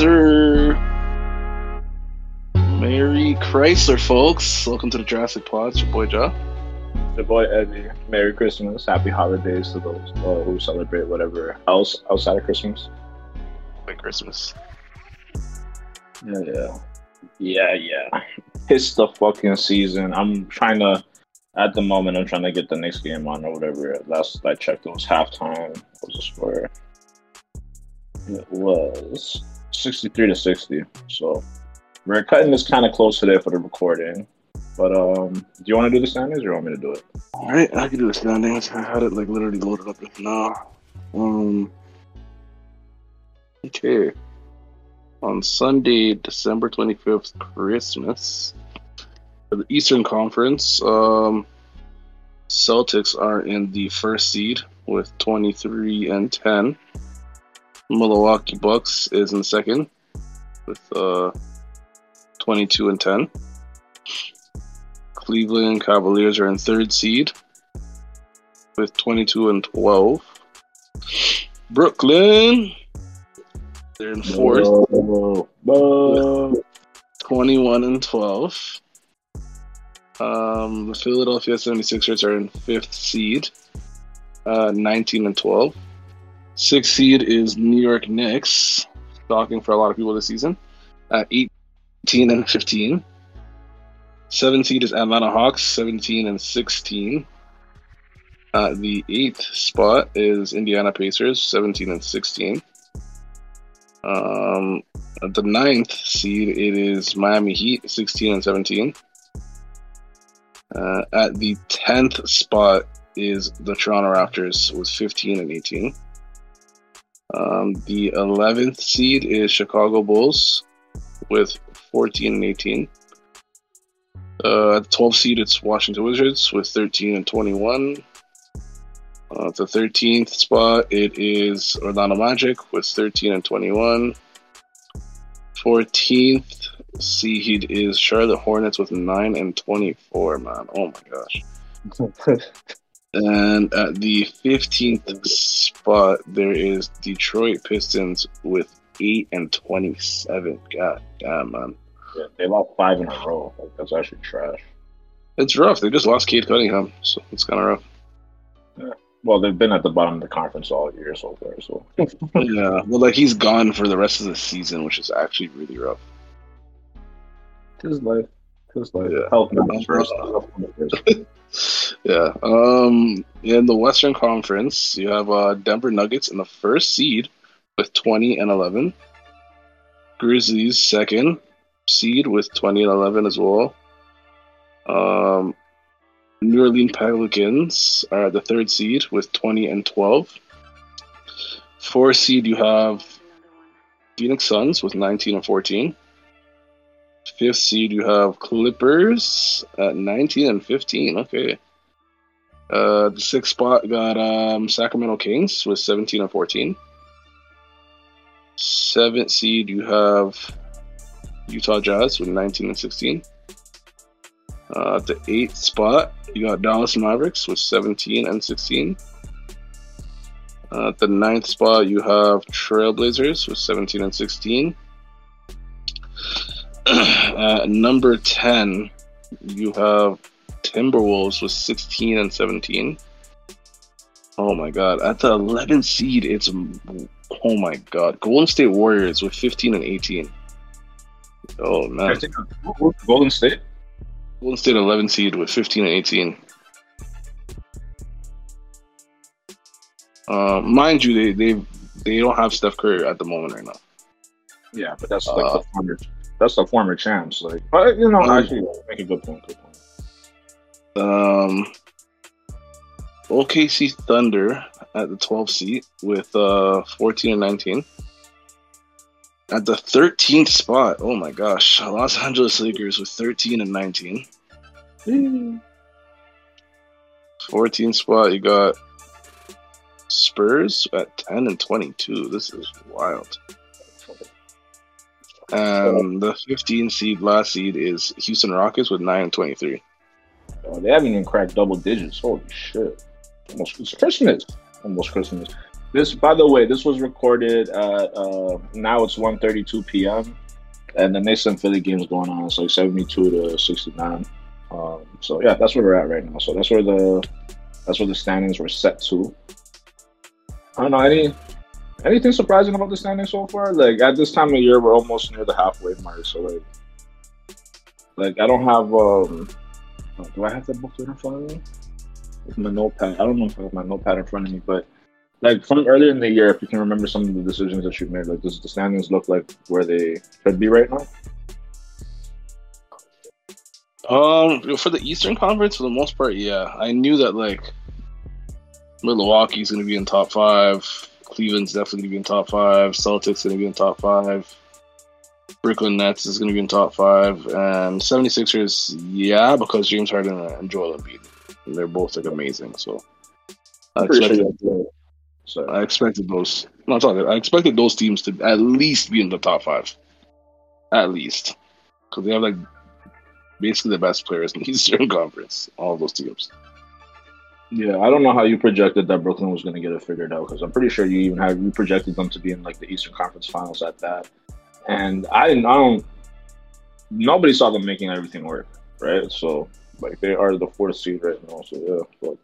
sir. Merry Chrysler, folks. Welcome to the Jurassic Pod. It's your boy, Jah. The boy Ebby. Merry Christmas. Happy holidays to those uh, who celebrate whatever else outside of Christmas. Merry Christmas. Yeah, yeah. Yeah, yeah. It's the fucking season. I'm trying to, at the moment, I'm trying to get the next game on or whatever. Last I checked, it was halftime. What was the score? It was 63 to 60. So we're cutting this kind of close today for the recording. But um, do you want to do the standings or you want me to do it? All right, I can do the standings. I had it like literally loaded up just now. Um, okay. On Sunday, December 25th, Christmas, for the Eastern Conference, um, Celtics are in the first seed with 23 and 10. Milwaukee Bucks is in second with uh, 22 and 10. Cleveland Cavaliers are in third seed with 22 and 12. Brooklyn, they're in fourth, Whoa, whoa. 21 and 12. Um, the Philadelphia 76ers are in fifth seed, uh, 19 and 12. Sixth seed is New York Knicks, shocking for a lot of people this season, at 18 and 15. Seventh seed is Atlanta Hawks, 17 and 16. Uh, the eighth spot is Indiana Pacers, 17 and 16. Um, the ninth seed, it is Miami Heat, 16 and 17. Uh, at the 10th spot is the Toronto Raptors with 15 and 18. Um, the 11th seed is Chicago Bulls with 14 and 18. Uh, at the 12th seed, it's Washington Wizards with 13 and 21. Uh, the 13th spot, it is Orlando Magic with 13 and 21. 14th seed is Charlotte Hornets with 9 and 24, man. Oh my gosh. And at the 15th spot, there is Detroit Pistons with 8 and 27. God damn, man. Yeah, they lost five in a row. Like, that's actually trash. It's rough. They just lost Cade Cunningham, so it's kind of rough. Well, they've been at the bottom of the conference all year so far. So yeah, well, like he's gone for the rest of the season, which is actually really rough. his life, his life, Yeah. health numbers first. Yeah. Um, in the Western Conference, you have uh, Denver Nuggets in the first seed with 20 and 11. Grizzlies second seed with 20 and 11 as well. Um, New Orleans Pelicans are the third seed with 20 and 12. Four seed, you have Phoenix Suns with 19 and 14. Fifth seed, you have Clippers at 19 and 15. Okay. Uh, the sixth spot got um, Sacramento Kings with 17 and 14. Seventh seed, you have Utah Jazz with 19 and 16. Uh, at the eighth spot, you got Dallas Mavericks with 17 and 16. Uh, at the ninth spot, you have Trailblazers with 17 and 16. At number 10, you have Timberwolves with 16 and 17. Oh my god. At the 11th seed, it's oh my god. Golden State Warriors with 15 and 18. Oh man. Golden State. Golden State 11 seed with 15 and 18. Uh, mind you, they they they don't have Steph Curry at the moment right now. Yeah, but that's like Uh, the former. That's the former champs. Like, but you know, Mm. actually, make a good point. Good point. Um, OKC Thunder at the 12th seat with uh 14 and 19. At the 13th spot, oh my gosh, Los Angeles Lakers with 13 and 19. 14th spot, you got Spurs at 10 and 22. This is wild. And the 15 seed, last seed, is Houston Rockets with 9 and 23. Oh, they haven't even cracked double digits. Holy shit! Almost it's Christmas. Almost Christmas. This, by the way, this was recorded at uh, now it's 1.32 p.m. and the and Philly game is going on. It's like 72 to 69. Um, so yeah, that's where we're at right now. So that's where the that's where the standings were set to. I don't know any anything surprising about the standings so far. Like at this time of year, we're almost near the halfway mark. So like, like I don't have um. Do I have the booklet in front of me? With my notepad. I don't know if I have my notepad in front of me, but like from earlier in the year, if you can remember some of the decisions that you made, like does the standings look like where they should be right now? Um, for the Eastern Conference, for the most part, yeah. I knew that like Milwaukee's going to be in top five. Cleveland's definitely going to be in top five. Celtics going to be in top five. Brooklyn Nets is going to be in top five, and 76ers, yeah, because James Harden and Joel Embiid, they're both like amazing. So I expected, so I expected those. Not talking. I expected those teams to at least be in the top five, at least, because they have like basically the best players in the Eastern Conference. All those teams. Yeah, I don't know how you projected that Brooklyn was going to get it figured out because I'm pretty sure you even have you projected them to be in like the Eastern Conference Finals at that, and I. I don't. Nobody saw them making everything work, right? So like they are the fourth seed right now. So yeah, but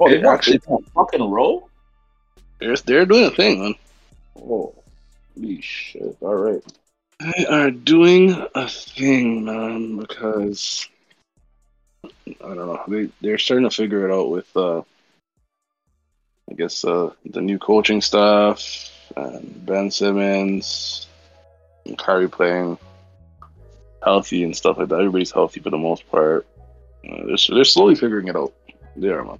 oh, they actually fucking roll. They're they're doing a thing, man. Oh, shit! All right. They are doing a thing, man, because I don't know. They they're starting to figure it out with uh I guess uh the new coaching staff and Ben Simmons and Kyrie playing healthy and stuff like that. Everybody's healthy for the most part. Uh, they're they're slowly figuring it out. They are, man.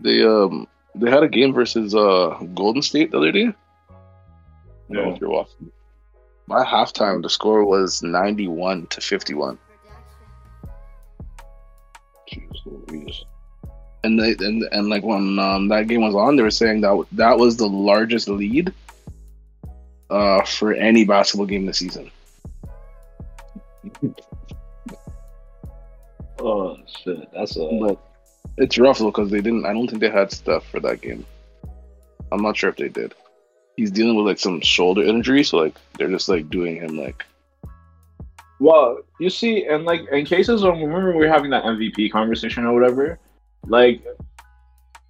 They um they had a game versus uh Golden State the other day. Yeah. if you're watching. My halftime, the score was 91 to 51. Jeez And they and, and like when um, that game was on, they were saying that that was the largest lead uh, for any basketball game this season. oh shit, that's a. But it's rough though because they didn't. I don't think they had stuff for that game. I'm not sure if they did he's dealing with like some shoulder injury, so like they're just like doing him like. Well, you see, and like in cases of remember we were having that MVP conversation or whatever, like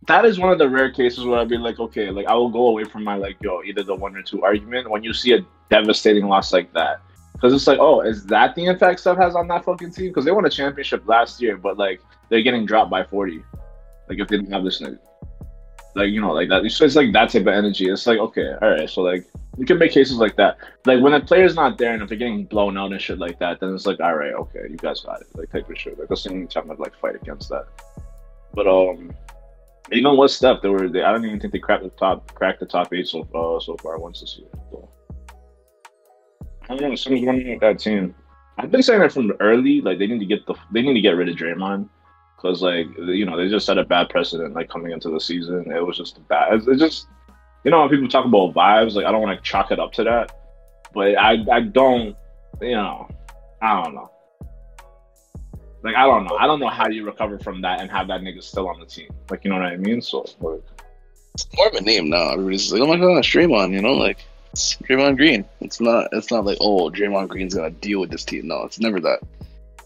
that is one of the rare cases where I'd be like, okay, like I will go away from my like yo either the one or two argument when you see a devastating loss like that. Because it's like, oh, is that the impact stuff has on that fucking team? Because they won a championship last year, but like they're getting dropped by forty. Like if they didn't have this nigga like you know like that so it's like that type of energy it's like okay all right so like you can make cases like that like when a player's not there and if they're getting blown out and shit like that then it's like all right okay you guys got it like type of shit like the only time i'd like fight against that but um even with Steph, they were they, I don't even think they cracked the top cracked the top eight so uh, so far once this year. So. I don't know. Someone's running with that team. I've been saying that from early. Like they need to get the they need to get rid of Draymond because like you know they just set a bad precedent like coming into the season. It was just bad. It's, it's just you know when people talk about vibes, like I don't want to chalk it up to that, but I I don't you know I don't know. Like I don't know. I don't know how you recover from that and have that nigga still on the team. Like you know what I mean? So like, it's more of a name now. Everybody's like, oh my god, Draymond. You know, like it's Draymond Green. It's not. It's not like oh Draymond Green's gonna deal with this team. No, it's never that.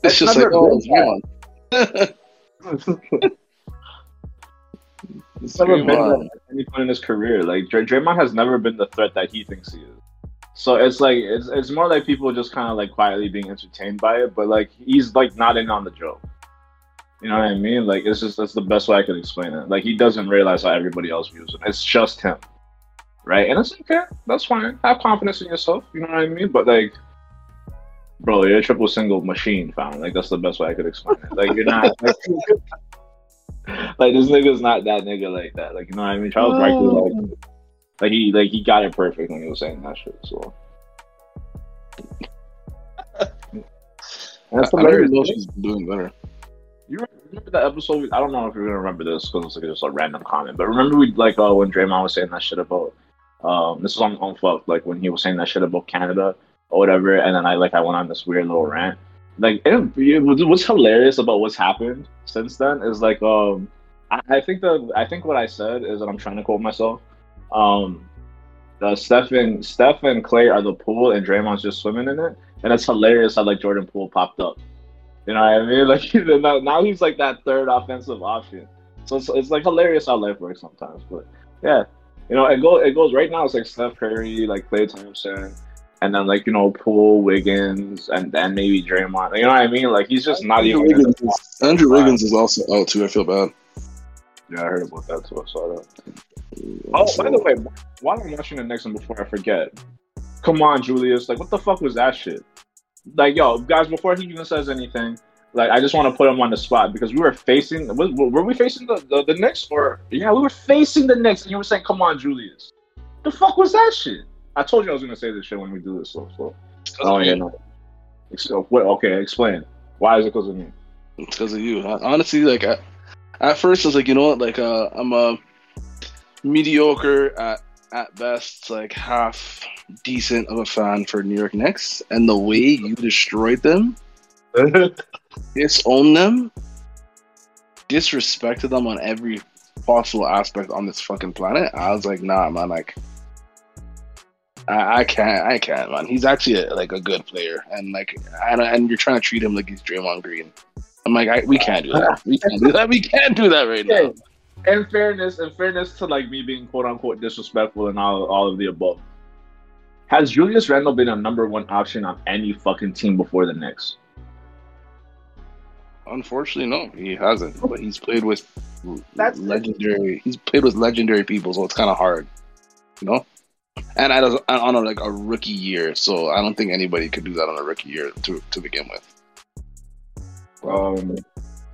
It's, it's just like oh Draymond. He's never been at any point in his career. Like Dray- Draymond has never been the threat that he thinks he is. So it's like it's it's more like people just kind of like quietly being entertained by it, but like he's like not in on the joke. You know what I mean? Like it's just that's the best way I could explain it. Like he doesn't realize how everybody else views him. It's just him, right? And it's okay. That's fine. Have confidence in yourself. You know what I mean? But like bro, you're a triple single machine, fam. Like that's the best way I could explain it. Like you're not like, like this nigga's not that nigga like that. Like you know what I mean? Charles Barkley like like he like he got it perfect when he was saying that shit. So that's the I don't know she's doing better. You remember that episode? I don't know if you're gonna remember this because it's like just a random comment, but remember we like uh, when Draymond was saying that shit about um this was on on fuck like when he was saying that shit about Canada or whatever. And then I like I went on this weird little rant. Like it, what's hilarious about what's happened since then is like um I, I think the I think what I said is that I'm trying to quote myself. Um, the Steph and Steph and Klay are the pool, and Draymond's just swimming in it, and it's hilarious how like Jordan Poole popped up. You know what I mean? Like now he's like that third offensive option. So it's, it's like hilarious how life works sometimes. But yeah, you know, it goes it goes right now. It's like Steph Curry, like Klay Thompson, and then like you know Poole, Wiggins, and then maybe Draymond. You know what I mean? Like he's just not Andrew even. Wiggins, is, Andrew Wiggins is also out too. I feel bad. Yeah, I heard about that too. I saw that. Oh, by the way, while I'm watching the next one before I forget, come on, Julius. Like, what the fuck was that shit? Like, yo, guys, before he even says anything, like, I just want to put him on the spot because we were facing, were, were we facing the, the, the Knicks? Or, yeah, we were facing the Knicks, and you were saying, come on, Julius. The fuck was that shit? I told you I was going to say this shit when we do this, so. so. Oh, yeah, no. So, wait, okay, explain. Why is it because of me? It's because of you. Honestly, like, I, at first, I was like, you know what? Like, uh, I'm a mediocre at at best, like half decent of a fan for New York Knicks, and the way you destroyed them, disowned them, disrespected them on every possible aspect on this fucking planet, I was like, nah, man, like. I, I can't, I can't, man. He's actually a, like a good player, and like, and, and you're trying to treat him like he's Draymond Green. I'm like, I, we can't do that. We can't do that. We can't do that right now in fairness, in fairness to like me being quote unquote disrespectful and all all of the above, has Julius Randle been a number one option on any fucking team before the Knicks? Unfortunately, no, he hasn't. But he's played with That's legendary. He's played with legendary people, so it's kind of hard, you know. And I was on a, like a rookie year, so I don't think anybody could do that on a rookie year to to begin with. Um,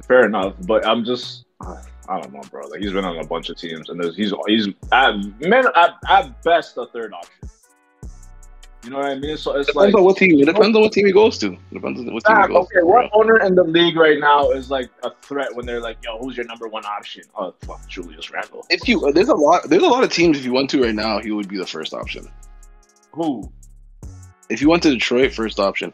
fair enough, but I'm just I don't know, bro. Like he's been on a bunch of teams, and he's he's at at, at best a third option. You know what I mean? So it's depends like on what team. It depends on what team he goes to. Depends on what team he goes okay, to. what owner in the league right now is like a threat when they're like, "Yo, who's your number one option?" Oh, fuck, Julius Randle. If you there's a lot there's a lot of teams. If you went to right now, he would be the first option. Who? If you went to Detroit, first option.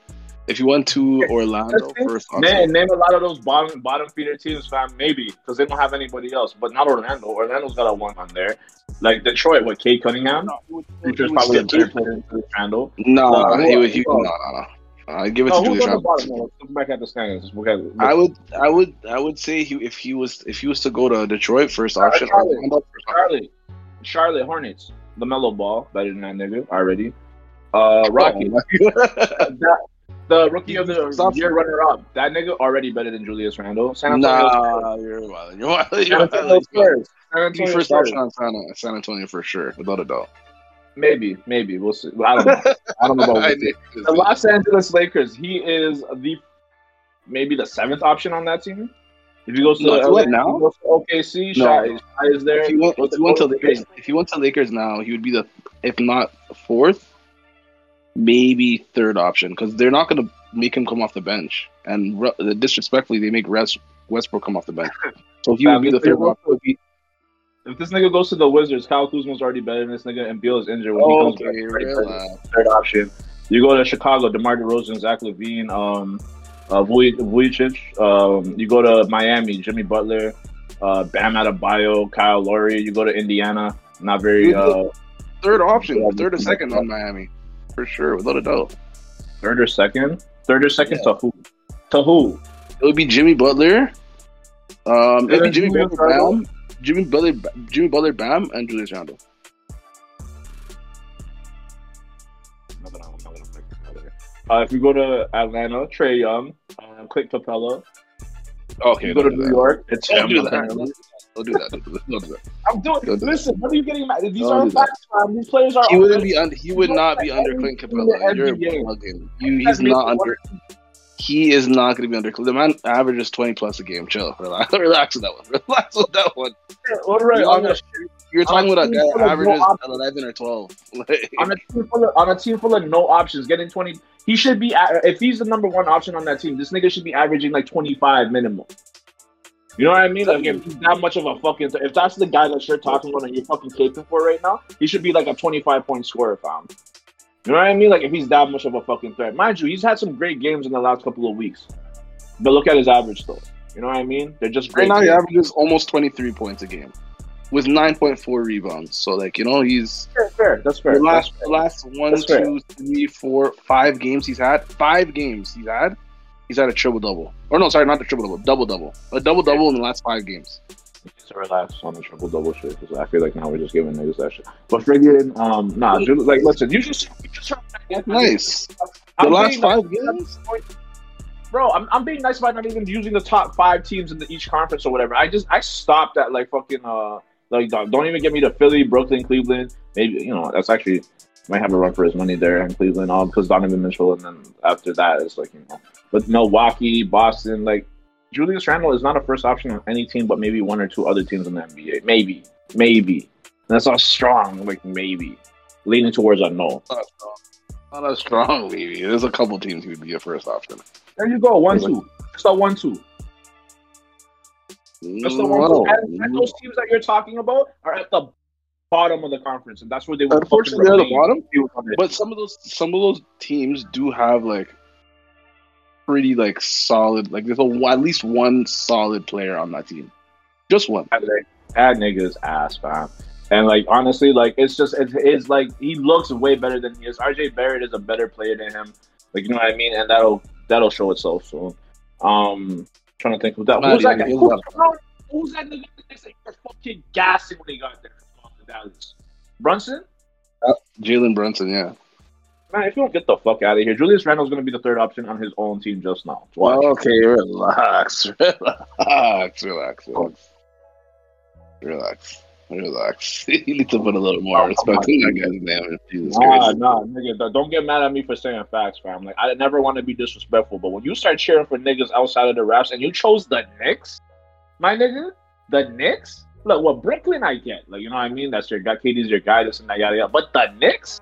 If you went to Orlando first, man, name a lot of those bottom bottom feeder teams, fam. Maybe because they don't have anybody else, but not Orlando. Orlando's got a one on there. Like Detroit, with Cade Cunningham? No, which is probably a third player into Randle. No, uh, he would. He, no, no, no. I give it no, to Julius Randle. Let's back at the standings. Look at, look. I would, I would, I would say he, if he was, if he was to go to Detroit first option, Charlotte, Orlando, first Charlotte, Charlotte Hornets, LaMelo Ball, better than that nigga already. Uh, Rocky. that, the rookie of the Stop year runner up. That nigga already better than Julius Randle. San Antonio nah, you're wild. You're wild. You're San Antonio Spurs. San Antonio first Spurs. on San, San Antonio for sure, without a doubt. Maybe, maybe we'll see. I don't know. I don't know about the Los Angeles Lakers. He is the maybe the seventh option on that team. If you go to no, LA, now, OKC, no. Shai, Shai is there. If you went, if you went to Lakers, if you went to Lakers now, he would be the if not fourth, maybe third option because they're not going to make him come off the bench. And re- disrespectfully, they make Res- Westbrook come off the bench. So he would be the third option. If this nigga goes to the Wizards, Kyle Kuzma's already better than this nigga, and Beal is injured when oh, he comes okay, back. Third option. You go to Chicago, DeMar DeRozan, Zach LaVine, um, uh, Vucevic. Um, you go to Miami, Jimmy Butler, uh, Bam Adebayo, Kyle Lowry. You go to Indiana, not very. Uh, third option, third or second on Miami for sure, without a doubt. Third or second? Third or second yeah. to who? To who? It would be Jimmy Butler. Um, it'd be Jimmy Butler, Bam, Jimmy Butler, Jimmy Butler, Bam, and Julius Randle. Uh, if you go to Atlanta, Trae Young, uh, Clint Capela. Okay. You go to New that. York, it's Don't do that. Don't do that. Don't do that. I'm doing. Don't listen, what are you getting mad? These are facts, man. These players are. He wouldn't be. Un- he would not be under Clint Capela. You're bugging. You, he's not under. He is not going to be under. The man averages twenty plus a game. Chill. Relax. Relax with that one. Relax with that one. All right. You're, you're talking about a guy that averages no eleven or twelve. on a team full of on a team full of no options, getting twenty. He should be. If he's the number one option on that team, this nigga should be averaging like twenty five minimum. You know what I mean? Like if mm. he's that much of a fucking, if that's the guy that you're talking about and you're fucking caping for right now, he should be like a 25 point scorer, fam. You know what I mean? Like if he's that much of a fucking threat, mind you, he's had some great games in the last couple of weeks, but look at his average though. You know what I mean? They're just Right great. now, he players. averages almost 23 points a game with 9.4 rebounds. So, like, you know, he's fair, fair. That's fair. the last, That's the last one, fair. two, three, four, five games he's had. Five games he's had. He's had a triple double. Or no, sorry, not the triple double. Double double. A double double in the last five games. Just to relax on the triple double shit because I feel like now we're just giving niggas that shit. But friggin', um, nah, dude, like, listen, you just, you just That's nice. The I'm last five games. bro. I'm, I'm being nice by not even using the top five teams in the, each conference or whatever. I just I stopped at like fucking uh like don't don't even get me to Philly, Brooklyn, Cleveland. Maybe you know that's actually might have a run for his money there in Cleveland, all because Donovan Mitchell, and then after that it's like you know, but Milwaukee, Boston, like Julius Randle is not a first option on any team, but maybe one or two other teams in the NBA. Maybe, maybe. And that's not strong, like maybe leaning towards a no. Not strong. Not as strong, maybe. There's a couple teams who would be a first option. There you go, one two. Just a one two. That's the one. No. And, and those teams that you're talking about are at the bottom of the conference, and that's where they would. Unfortunately, they're the bottom. But some of those some of those teams do have like pretty like solid like there's a at least one solid player on that team. Just one. That that nigga's ass, fam. And like honestly, like it's just it's, it's like he looks way better than he is. RJ Barrett is a better player than him. Like you know what I mean, and that'll that'll show itself soon. Um, trying to think who that Nah, who's that yeah, guy? he's Who's, not- who's that nigga that they were fucking gassing when he got there? From Dallas. Brunson. Jalen Brunson, yeah. Man, if you don't get the fuck out of here, Julius Randle's going to be the third option on his own team just now. Watch. Okay, relax, relax, relax, relax, relax, relax. you need to put a little more respect in that guy's name. Jesus Nah, Christ. nah, nigga, don't get mad at me for saying facts, fam. Like, I never want to be disrespectful, but when you start cheering for niggas outside of the refs and you chose the Knicks, my nigga, the Knicks. Look, what Brooklyn I get, like you know what I mean. That's your guy. KD's your guy. This and that, yada yada. But the Knicks,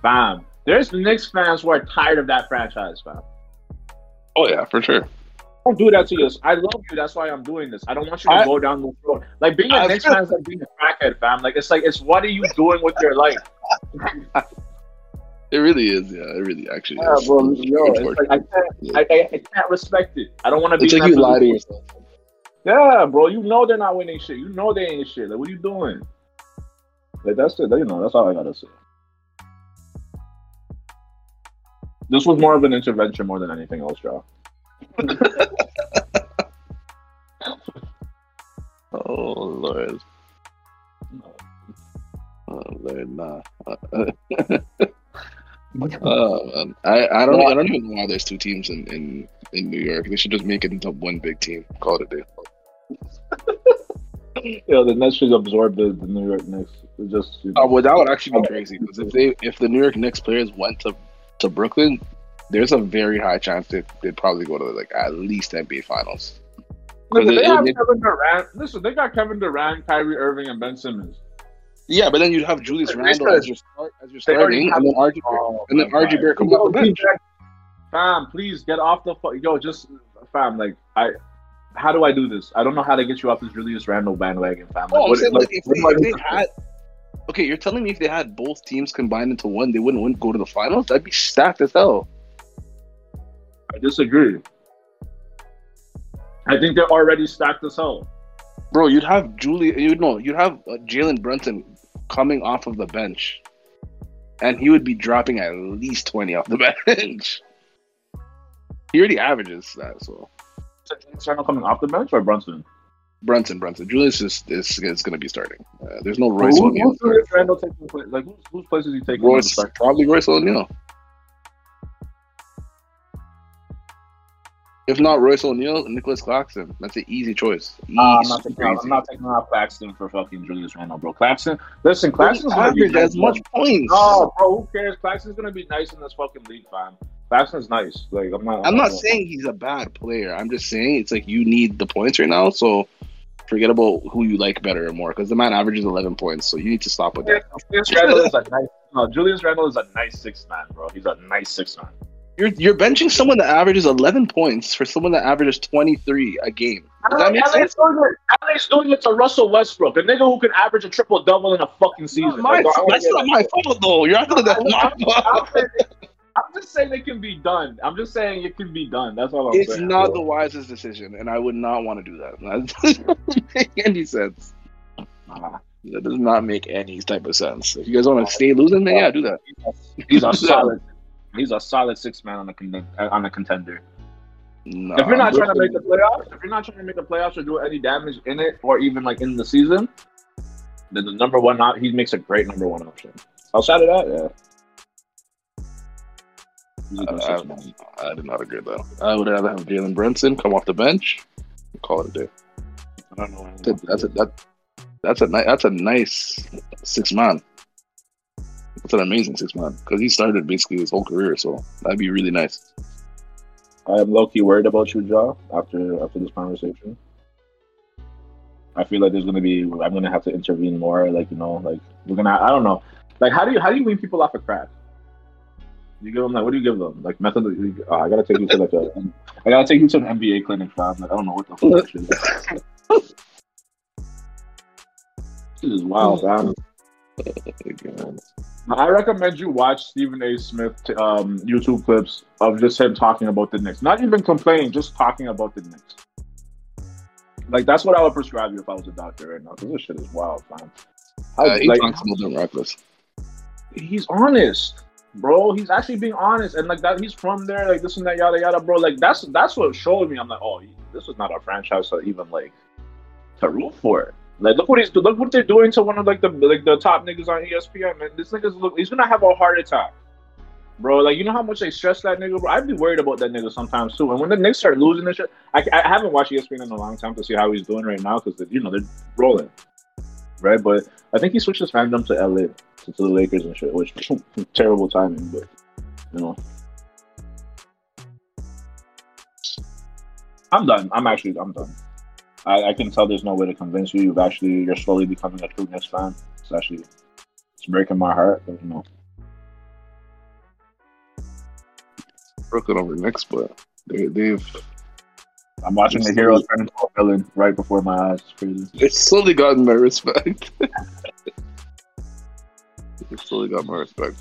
fam. There's Knicks fans who are tired of that franchise, fam. Oh yeah, for sure. Don't do that to you. I love you. That's why I'm doing this. I don't want you to I- go down the road. Like being a Knicks fan is like being a crackhead, fam. Like it's like it's what are you doing with your life? It really is. Yeah, it really actually Yeah, is. bro. Yo, it's like I can't, I, I, I can't respect it. I don't want to be. It's like you lie to yourself. Yeah, bro. You know they're not winning shit. You know they ain't shit. Like, what are you doing? Like that's it. You know, that's all I gotta say. This was more of an intervention more than anything else, Jah. Oh lord. Oh lord, nah. oh uh, man, um, I, I don't I don't even know why there's two teams in, in, in New York. They should just make it into one big team. Call it a day. Yeah, the Nets should absorb the, the New York Knicks. It just you know, Uh, well, that would actually be crazy because if they if the New York Knicks players went to, to Brooklyn, there's a very high chance they they'd probably go to like at least NBA Finals. Listen, they it- have it- Kevin Durant. Listen, they got Kevin Durant, Kyrie Irving, and Ben Simmons. Yeah, but then you'd have Julius They Randle as your start as your starting, and then RJ Oh, and then my RJ God. Barrett comes Yo, off the bench. Fam, please get off the fu- yo. Just fam, like I. How do I do this? I don't know how to get you off this Julius Randle bandwagon, fam. Like, Oh, what- saying like, if they, if they had. Okay, you're telling me if they had both teams combined into one, they wouldn't, wouldn't go to the finals? That'd be stacked as hell. I disagree. I think they're already stacked as hell. Bro, you'd have Julie. You'd know. You'd have uh, Jalen Brunson coming off of the bench, and he would be dropping at least twenty off the bench. he already averages that. So Julius Randle coming off the bench or Brunson? Brunson, Brunson, Julius is is, is going to be starting. Uh, there's no Royce who's O'Neale. Julius Randle taking? Like whose, whose place is he taking? Royce, probably Royce O'Neale. If not Royce O'Neale, Nicolas Claxton. That's an easy choice. Easy, Uh, I'm, not taking super off, easy. I'm not taking off Claxton for fucking Julius Randle, bro. Claxton, listen, Claxton's gonna be as much points. No, bro, who cares? Claxton's gonna be nice in this fucking league, fam. Claxton's nice. Like I'm not. I'm not saying he's a bad player. I'm just saying it's like you need the points right now. So forget about who you like better or more because the man averages 11 points. So you need to stop with that. Julius Randle is a nice. No, Julius Randle is a nice six man, bro. He's a nice six man. You're you're benching someone that averages 11 points for someone that averages 23 a game. Does that make LA's sense? doing it. LA's doing it to Russell Westbrook, a nigga who can average a triple double in a fucking season. My, Like, I wanna that's get not my fault though. You're acting like that's my I'm fault. I'm just saying it can be done. I'm just saying it can be done. That's all I'm it's saying. It's not the wisest decision, and I would not want to do that. That doesn't make any sense. Nah. That does not make any type of sense. If you guys want to stay losing, then yeah, do that. He's a solid. He's a solid six man on a con- uh, on a contender. No, if you're not trying to make the playoffs, if you're not trying to make the playoffs or do any damage in it, or even like in the season, then the number one op- he makes a great number one option. Outside of that, yeah. He's a good six man. I, I did not agree though. I would rather have Jalen Brunson come off the bench, and call it a day. I don't know. That's a that, that's a ni- that's a nice six man. That's an amazing six man because he started basically his whole career, so that'd be really nice. I am low key worried about you, Jah. After after this conversation, I feel like there's gonna be I'm gonna have to intervene more. Like you know, like we're gonna I don't know. Like how do you how do you wean people off of crack? You give them like what do you give them? Like method? Uh, I gotta take you to like a I gotta take you to an MBA clinic, fam. Like I don't know what the fuck that shit is. This is wild, fam. I recommend you watch Stephen A. Smith um, YouTube clips of just him talking about the Knicks. Not even complaining, just talking about the Knicks. Like that's what I would prescribe you if I was a doctor right now. Because this shit is wild, man. How- Uh, he like, talks a little bit reckless. he's honest, bro. He's actually being honest, and like that, he's from there, like this and that, yada yada, bro. Like that's that's what showed me. I'm like, oh, this is not a franchise to even like to root for. Like look what he's look what they're doing to one of like the like the top niggas on ESPN. Man, this nigga's look, he's gonna have a heart attack, bro. Like you know how much they stress that nigga, bro. I'd be worried about that nigga sometimes too. And when the Knicks start losing this shit, I, I haven't watched ESPN in a long time to see how he's doing right now because you know they're rolling, right? But I think he switched his fandom to LA to, to the Lakers and shit, which terrible timing, but you know. I'm done. I'm actually I'm done. I, I can tell there's no way to convince you. You've actually you're slowly becoming a true Knicks fan. It's actually it's breaking my heart, but you know. Brooklyn over Knicks, but they, they've I'm watching the hero turn into a villain right before my eyes. It's crazy. they've slowly gotten my respect. they've slowly got my respect.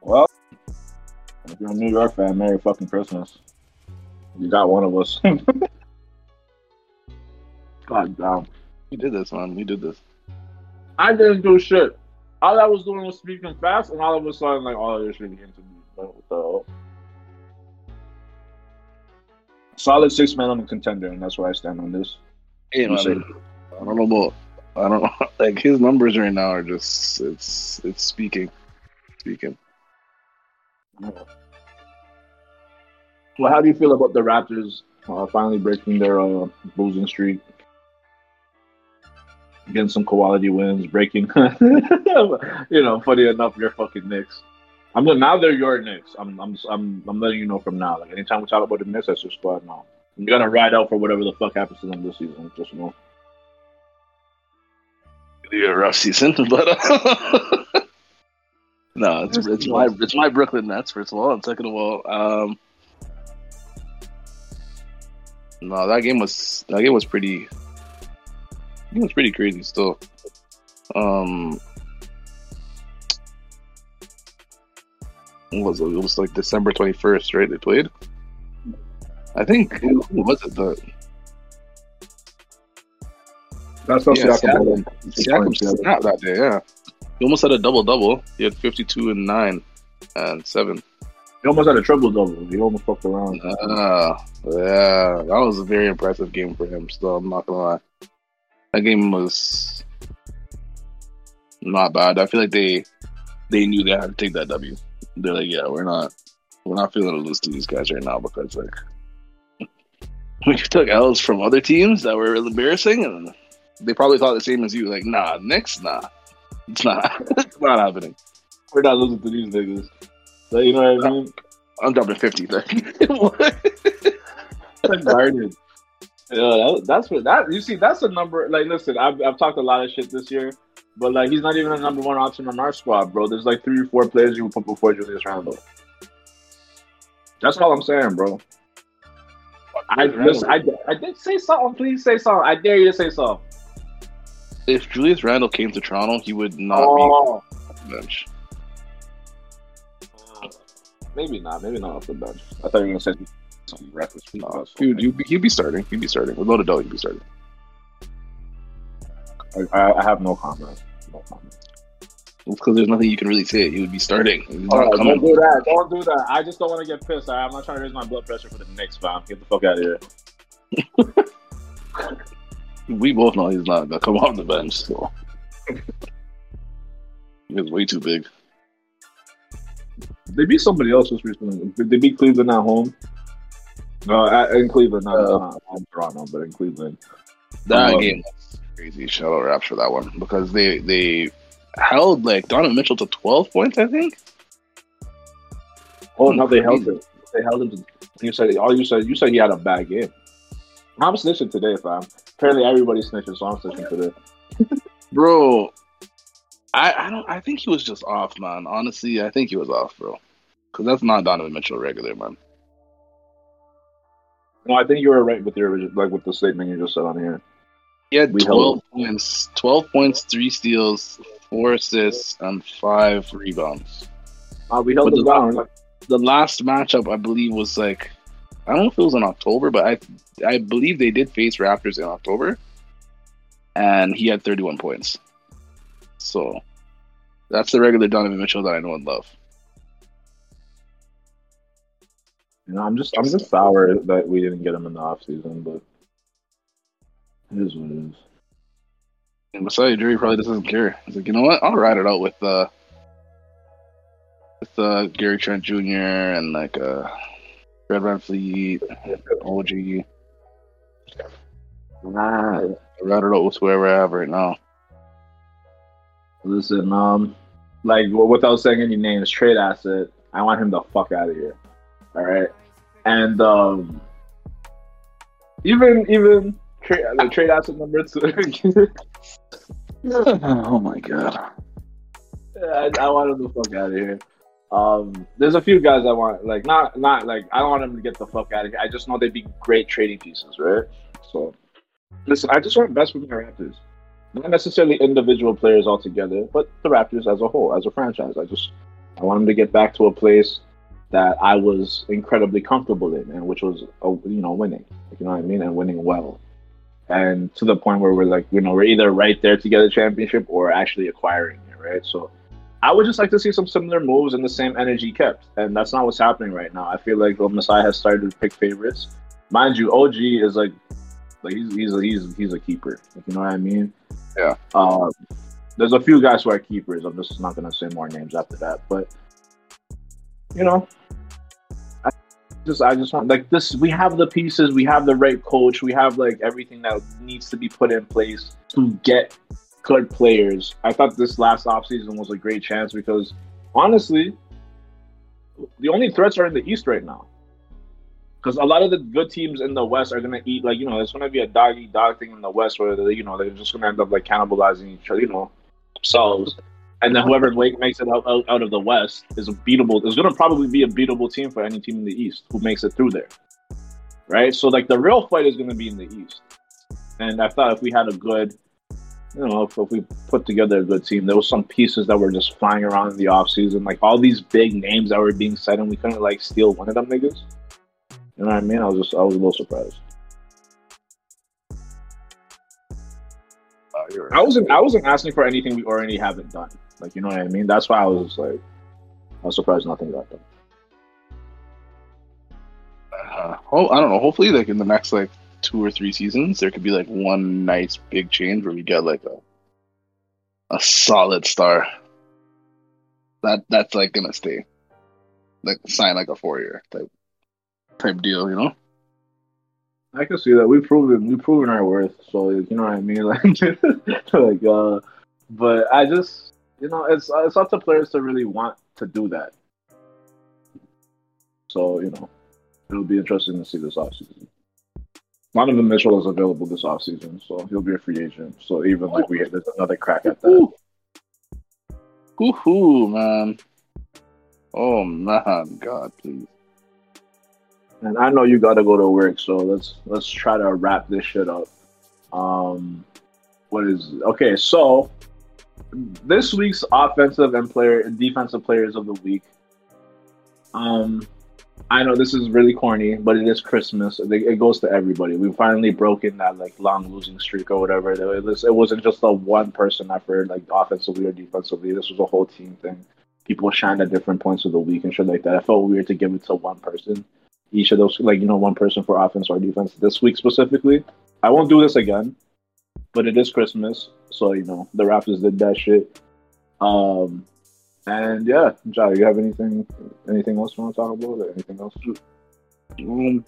Well, if you're a New York fan, Merry fucking Christmas. You got one of us. God damn. You did this, man. He did this. I didn't do shit. All I was doing was speaking fast, and all of a sudden, like, all of this shit came to me. Like, what the hell? Solid six man on the contender, and that's where I stand on this. Hey, man, I don't know about. I don't know. Like his numbers right now are just. It's it's speaking, speaking. Well, how do you feel about the Raptors uh, finally breaking their uh, losing streak? Getting some quality wins, breaking. you know, funny enough, you're fucking Knicks. I'm now they're your Knicks. I'm I'm I'm I'm letting you know from now. Like anytime we talk about the Knicks, that's your squad now. You're gonna ride out for whatever the fuck happens to them this season. Just know. A rough season, but uh, no, it's, it's my it's my Brooklyn Nets first of all, and second of all, um, no, that game was that game was pretty. It was pretty crazy still. Um, was it? It was like December twenty first, right? They played. I think who was it? The That's Yeah, Siakam. Siakam snapped that day. Yeah, he almost had a double double. He had fifty two and nine and seven. He almost had a triple double. He almost fucked around. Ah, yeah, that was a very impressive game for him. Still, I'm not gonna lie, that game was not bad. I feel like they they knew they had to take that W. They're like, yeah, we're not we're not feeling to lose to these guys right now because like we took L's from other teams that were embarrassing, and they probably thought the same as you. Like, nah, Knicks, nah, it's not, it's not happening. We're not losing to these niggas. So, you know what I mean? I'm dropping fifty. Like, Guarded. Yeah, that, that's what that you see. That's a number. Like, listen, I've, I've talked a lot of shit this year, but like, he's not even a number one option on our squad, bro. There's like three or four players you would put before Julius Randle. That's all I'm saying, bro. I listen, I, I did say something. Please say something. I dare you to say something. if Julius Randle came to Toronto, he would not Oh, be bench. Maybe not. Maybe not off the bench. I thought you were gonna say some reckless. No, dude, he'd be, he'd be starting. He'd be starting. Without a doubt, he'd be starting. I, I I have no comment. No comment. Because there's nothing you can really say. He would be starting. He's not All right, coming. don't do that. Don't do that. I just don't want to get pissed. all right? I'm not trying to raise my blood pressure for the next fam. Get the fuck out of here. We both know he's not gonna come off the bench. So he's way too big. They beat somebody else just recently. They beat Cleveland at home. No, in Cleveland, not, Uh, not in Toronto, but in Cleveland. That Um, game was crazy. Shout out Raps for that one because they they held like Donovan Mitchell to 12 points. I think. Oh no, they held him. They held him. To, you said all you said. You said he had a bad game. I'm snitching today, fam. Apparently, everybody's snitching, so I'm snitching today. Bro, I I don't. I think he was just off, man. Honestly, I think he was off, bro. Because that's not Donovan Mitchell regular, man. No, I think you were right with your like with the statement you just said on here. He had We 12 held- points, 12 points, three steals, four assists, and five rebounds. Uh, we held the- down. The last matchup, I believe, was like I don't know if it was in October, but I I believe they did face Raptors in October, and he had 31 points. So that's the regular Donovan Mitchell that I know and love. You know, I'm just I'm just sour that we didn't get him in the off season, but it is what it is. And Masai Ujiri probably just doesn't care. He's like, you know what? I'll ride it out with uh with uh Gary Trent Jr. and like uh Fred VanVleet, OG. Nah, ride it out with whoever I have right now. Listen, um, like without saying any names, trade asset. I want him the fuck out of here. All right, and um, even even trade the trade asset number two. oh my god. I, I want him the fuck out of here. Um, there's a few guys I want, like not not like I don't want him to get the fuck out of here. I just know they'd be great trading pieces, right? So, listen, I just want best from the Raptors, not necessarily individual players altogether, but the Raptors as a whole, as a franchise. I just I want them to get back to a place that I was incredibly comfortable in, and which was you know winning, like, you know what I mean, and winning well. And to the point where we're like, you know, we're either right there to get a championship or actually acquiring it, right? So I would just like to see some similar moves and the same energy kept. And that's not what's happening right now. I feel like the Masai has started to pick favorites. Mind you, OG is like like he's he's a, he's he's a keeper. Like, you know what I mean? Yeah. Um, there's a few guys who are keepers. I'm just not gonna say more names after that. But you know, I just I just want like this. We have the pieces. We have the right coach. We have like everything that needs to be put in place to get good players. I thought this last offseason was a great chance because honestly, the only threats are in the East right now. Because a lot of the good teams in the West are gonna eat like you know, it's gonna be a dog eat dog thing in the West where they, you know they're just gonna end up like cannibalizing each other, you know, themselves. And then whoever makes it out, out, out of the West is a beatable. Is gonna probably be a beatable team for any team in the East who makes it through there, right? So like the real fight is gonna be in the East. And I thought if we had a good you know, if, if we put together a good team, there was some pieces that were just flying around in the offseason, like all these big names that were being said, and we couldn't like steal one of them niggas. You know what I mean? I was just, I was a little surprised. Uh, right. I wasn't, I wasn't asking for anything we already haven't done. Like, you know what I mean? That's why I was like, I was surprised nothing got done. Uh, oh, I don't know. Hopefully, like in the next like two or three seasons, there could be like one nice big change where we get like a a solid star. That that's like gonna stay, like sign like a four year type type deal, you know? I can see that we've proven we've proven our worth. So you know what I mean, like, like, uh, but I just you know it's it's up to players to really want to do that. So you know, it'll be interesting to see this offseason. Donovan Mitchell is available this offseason, so he'll be a free agent. So even like we there's another crack at that. Ooh. Hoo-hoo, man. Oh man, God, please. And I know you got to go to work, so let's let's try to wrap this shit up. Um, what is okay? So this week's offensive and player defensive players of the week. Um, I know this is really corny, but it is Christmas. It goes to everybody. We've finally broken that like long losing streak or whatever. It, was, it wasn't just a one person effort, like offensively or defensively. This was a whole team thing. People shined at different points of the week and shit like that. I felt weird to give it to one person. Each of those, like you know, one person for offense or defense. This week specifically, I won't do this again. But it is Christmas, so you know the Raptors did that shit. Um, and yeah, Jah, you have anything anything else you want to talk about? Or anything else? Um,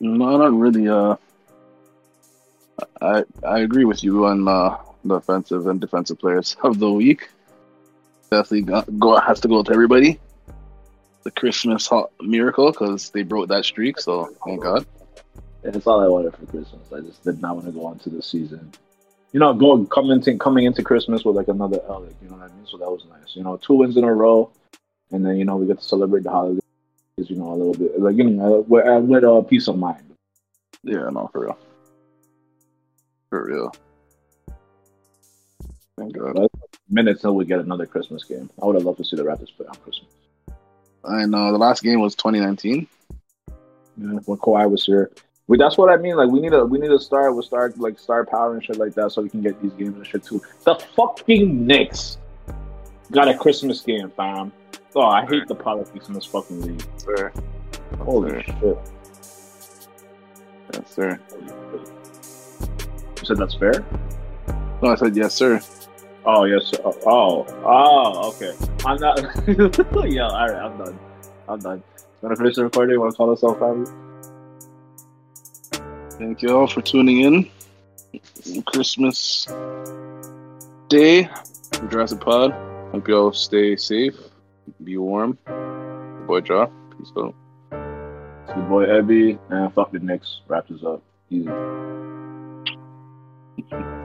no, not really. Uh, I I agree with you on uh, the offensive and defensive players of the week. Definitely go has to go to everybody. The Christmas miracle because they broke that streak, so thank God. And it's all I wanted for Christmas. I just did not want to go on to the season you know, going coming into coming into Christmas with like another L, like, you know what I mean? So that was nice. You know, two wins in a row, and then you know we get to celebrate the holidays. You know, a little bit like you know with, with a uh, peace of mind. Yeah, no, for real, for real. Thank God. Minutes till we get another Christmas game. I would have loved to see the Raptors play on Christmas. I know uh, the last game was 2019. Yeah, when Kawhi was here. We, that's what I mean. Like we need to we need to start with start like star power and shit like that so we can get these games and shit too. The fucking Knicks got a Christmas game, fam. Oh, I hate the politics in this fucking league. Sir. Holy sir. shit. Yes, sir. You said that's fair? No, I said yes, sir. Oh yes. Oh, oh, okay. I'm not. yeah, all right. I'm done. I'm done. Want to finish the recording? Want to call us off, family? Thank you all for tuning in. Christmas Day, Jurassic Pod. Hope you all stay safe, be warm. Boy, Jah. Peace out. It's your boy Ebby, and fuck the Knicks. Wrap this up. Easy.